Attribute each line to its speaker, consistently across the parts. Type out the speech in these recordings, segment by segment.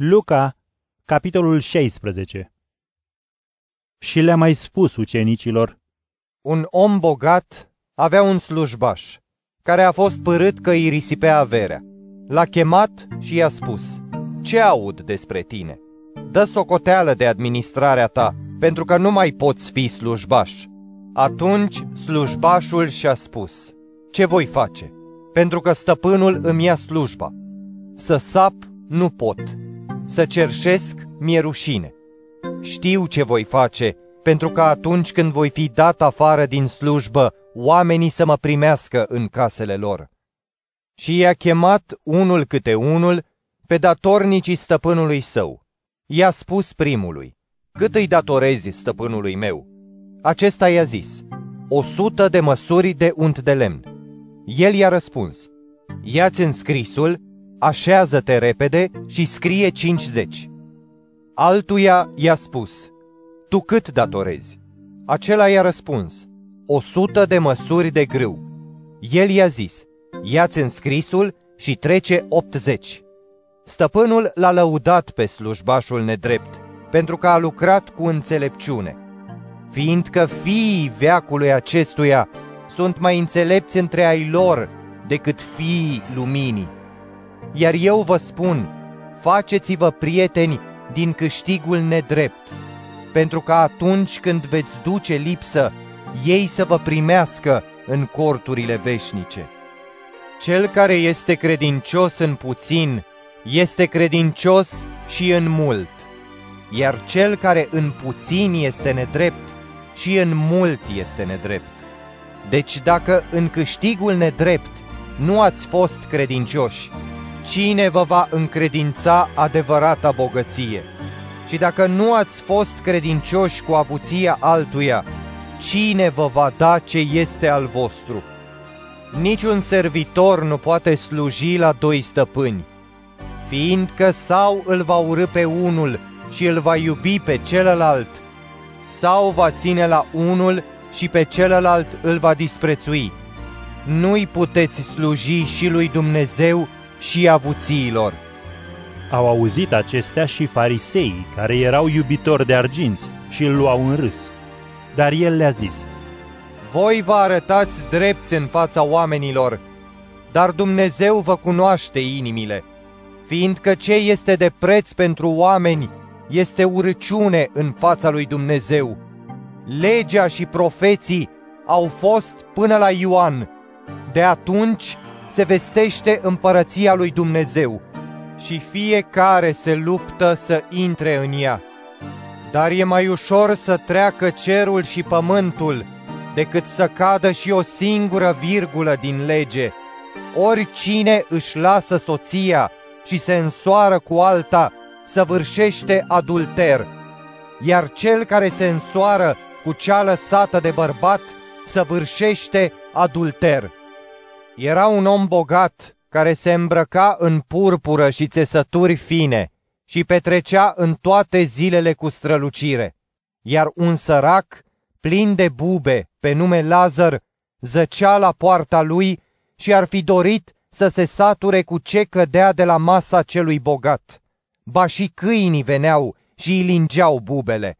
Speaker 1: Luca, capitolul 16 Și le-a mai spus ucenicilor,
Speaker 2: Un om bogat avea un slujbaș, care a fost părât că îi risipea averea. L-a chemat și i-a spus, Ce aud despre tine? Dă socoteală de administrarea ta, pentru că nu mai poți fi slujbaș. Atunci slujbașul și-a spus, Ce voi face? Pentru că stăpânul îmi ia slujba. Să sap nu pot, să cerșesc mi-e rușine. Știu ce voi face, pentru că atunci când voi fi dat afară din slujbă, oamenii să mă primească în casele lor. Și i-a chemat unul câte unul pe datornicii stăpânului său. I-a spus primului, cât îi datorezi stăpânului meu? Acesta i-a zis, o sută de măsuri de unt de lemn. El i-a răspuns, ia-ți înscrisul așează-te repede și scrie 50. Altuia i-a spus, tu cât datorezi? Acela i-a răspuns, o sută de măsuri de grâu. El i-a zis, ia-ți înscrisul și trece 80. Stăpânul l-a lăudat pe slujbașul nedrept, pentru că a lucrat cu înțelepciune. Fiindcă fiii veacului acestuia sunt mai înțelepți între ai lor decât fiii luminii. Iar eu vă spun, faceți-vă prieteni din câștigul nedrept, pentru că atunci când veți duce lipsă, ei să vă primească în corturile veșnice. Cel care este credincios în puțin, este credincios și în mult, iar cel care în puțin este nedrept, și în mult este nedrept. Deci dacă în câștigul nedrept nu ați fost credincioși, cine vă va încredința adevărata bogăție? Și dacă nu ați fost credincioși cu avuția altuia, cine vă va da ce este al vostru? Niciun servitor nu poate sluji la doi stăpâni, fiindcă sau îl va urâ pe unul și îl va iubi pe celălalt, sau va ține la unul și pe celălalt îl va disprețui. Nu-i puteți sluji și lui Dumnezeu și avuțiilor.
Speaker 1: Au auzit acestea și fariseii, care erau iubitori de arginți și îl luau în râs. Dar el le-a zis,
Speaker 2: Voi vă arătați drepți în fața oamenilor, dar Dumnezeu vă cunoaște inimile, fiindcă ce este de preț pentru oameni este urăciune în fața lui Dumnezeu. Legea și profeții au fost până la Ioan. De atunci se vestește împărăția lui Dumnezeu și fiecare se luptă să intre în ea. Dar e mai ușor să treacă cerul și pământul decât să cadă și o singură virgulă din lege. Oricine își lasă soția și se însoară cu alta, săvârșește adulter, iar cel care se însoară cu cea lăsată de bărbat săvârșește adulter. Era un om bogat care se îmbrăca în purpură și țesături fine și petrecea în toate zilele cu strălucire, iar un sărac, plin de bube, pe nume Lazar, zăcea la poarta lui și ar fi dorit să se sature cu ce cădea de la masa celui bogat. Ba și câinii veneau și îi lingeau bubele.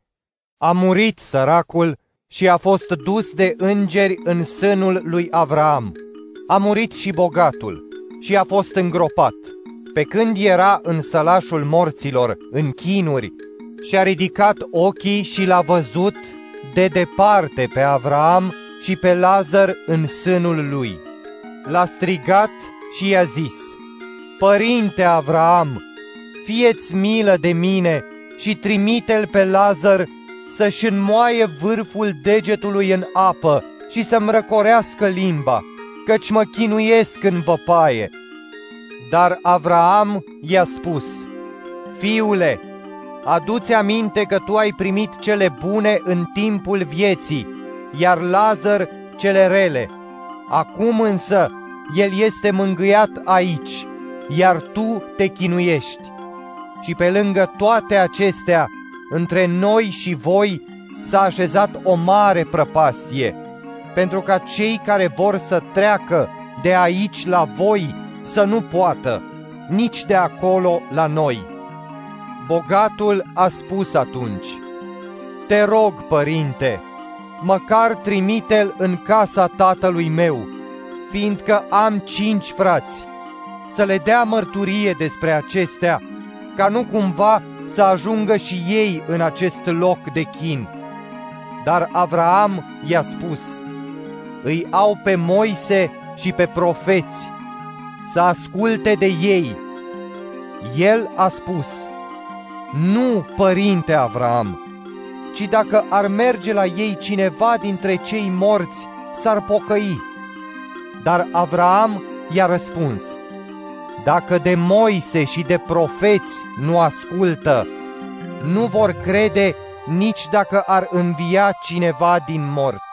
Speaker 2: A murit săracul și a fost dus de îngeri în sânul lui Avraam. A murit și bogatul și a fost îngropat. Pe când era în sălașul morților, în chinuri, și-a ridicat ochii și l-a văzut de departe pe Avraam și pe Lazar în sânul lui. L-a strigat și i-a zis, Părinte Avraam, fieți milă de mine și trimite-l pe Lazar să-și înmoaie vârful degetului în apă și să-mi răcorească limba, căci mă chinuiesc în văpaie. Dar Avraam i-a spus, Fiule, adu-ți aminte că tu ai primit cele bune în timpul vieții, iar Lazar cele rele. Acum însă el este mângâiat aici, iar tu te chinuiești. Și pe lângă toate acestea, între noi și voi s-a așezat o mare prăpastie, pentru ca cei care vor să treacă de aici la voi să nu poată, nici de acolo la noi. Bogatul a spus atunci, Te rog, părinte, măcar trimite-l în casa tatălui meu, fiindcă am cinci frați, să le dea mărturie despre acestea, ca nu cumva să ajungă și ei în acest loc de chin. Dar Avraam i-a spus, îi au pe Moise și pe profeți, să asculte de ei. El a spus, nu, părinte Avraam, ci dacă ar merge la ei cineva dintre cei morți, s-ar pocăi. Dar Avraam i-a răspuns, dacă de Moise și de profeți nu ascultă, nu vor crede nici dacă ar învia cineva din morți.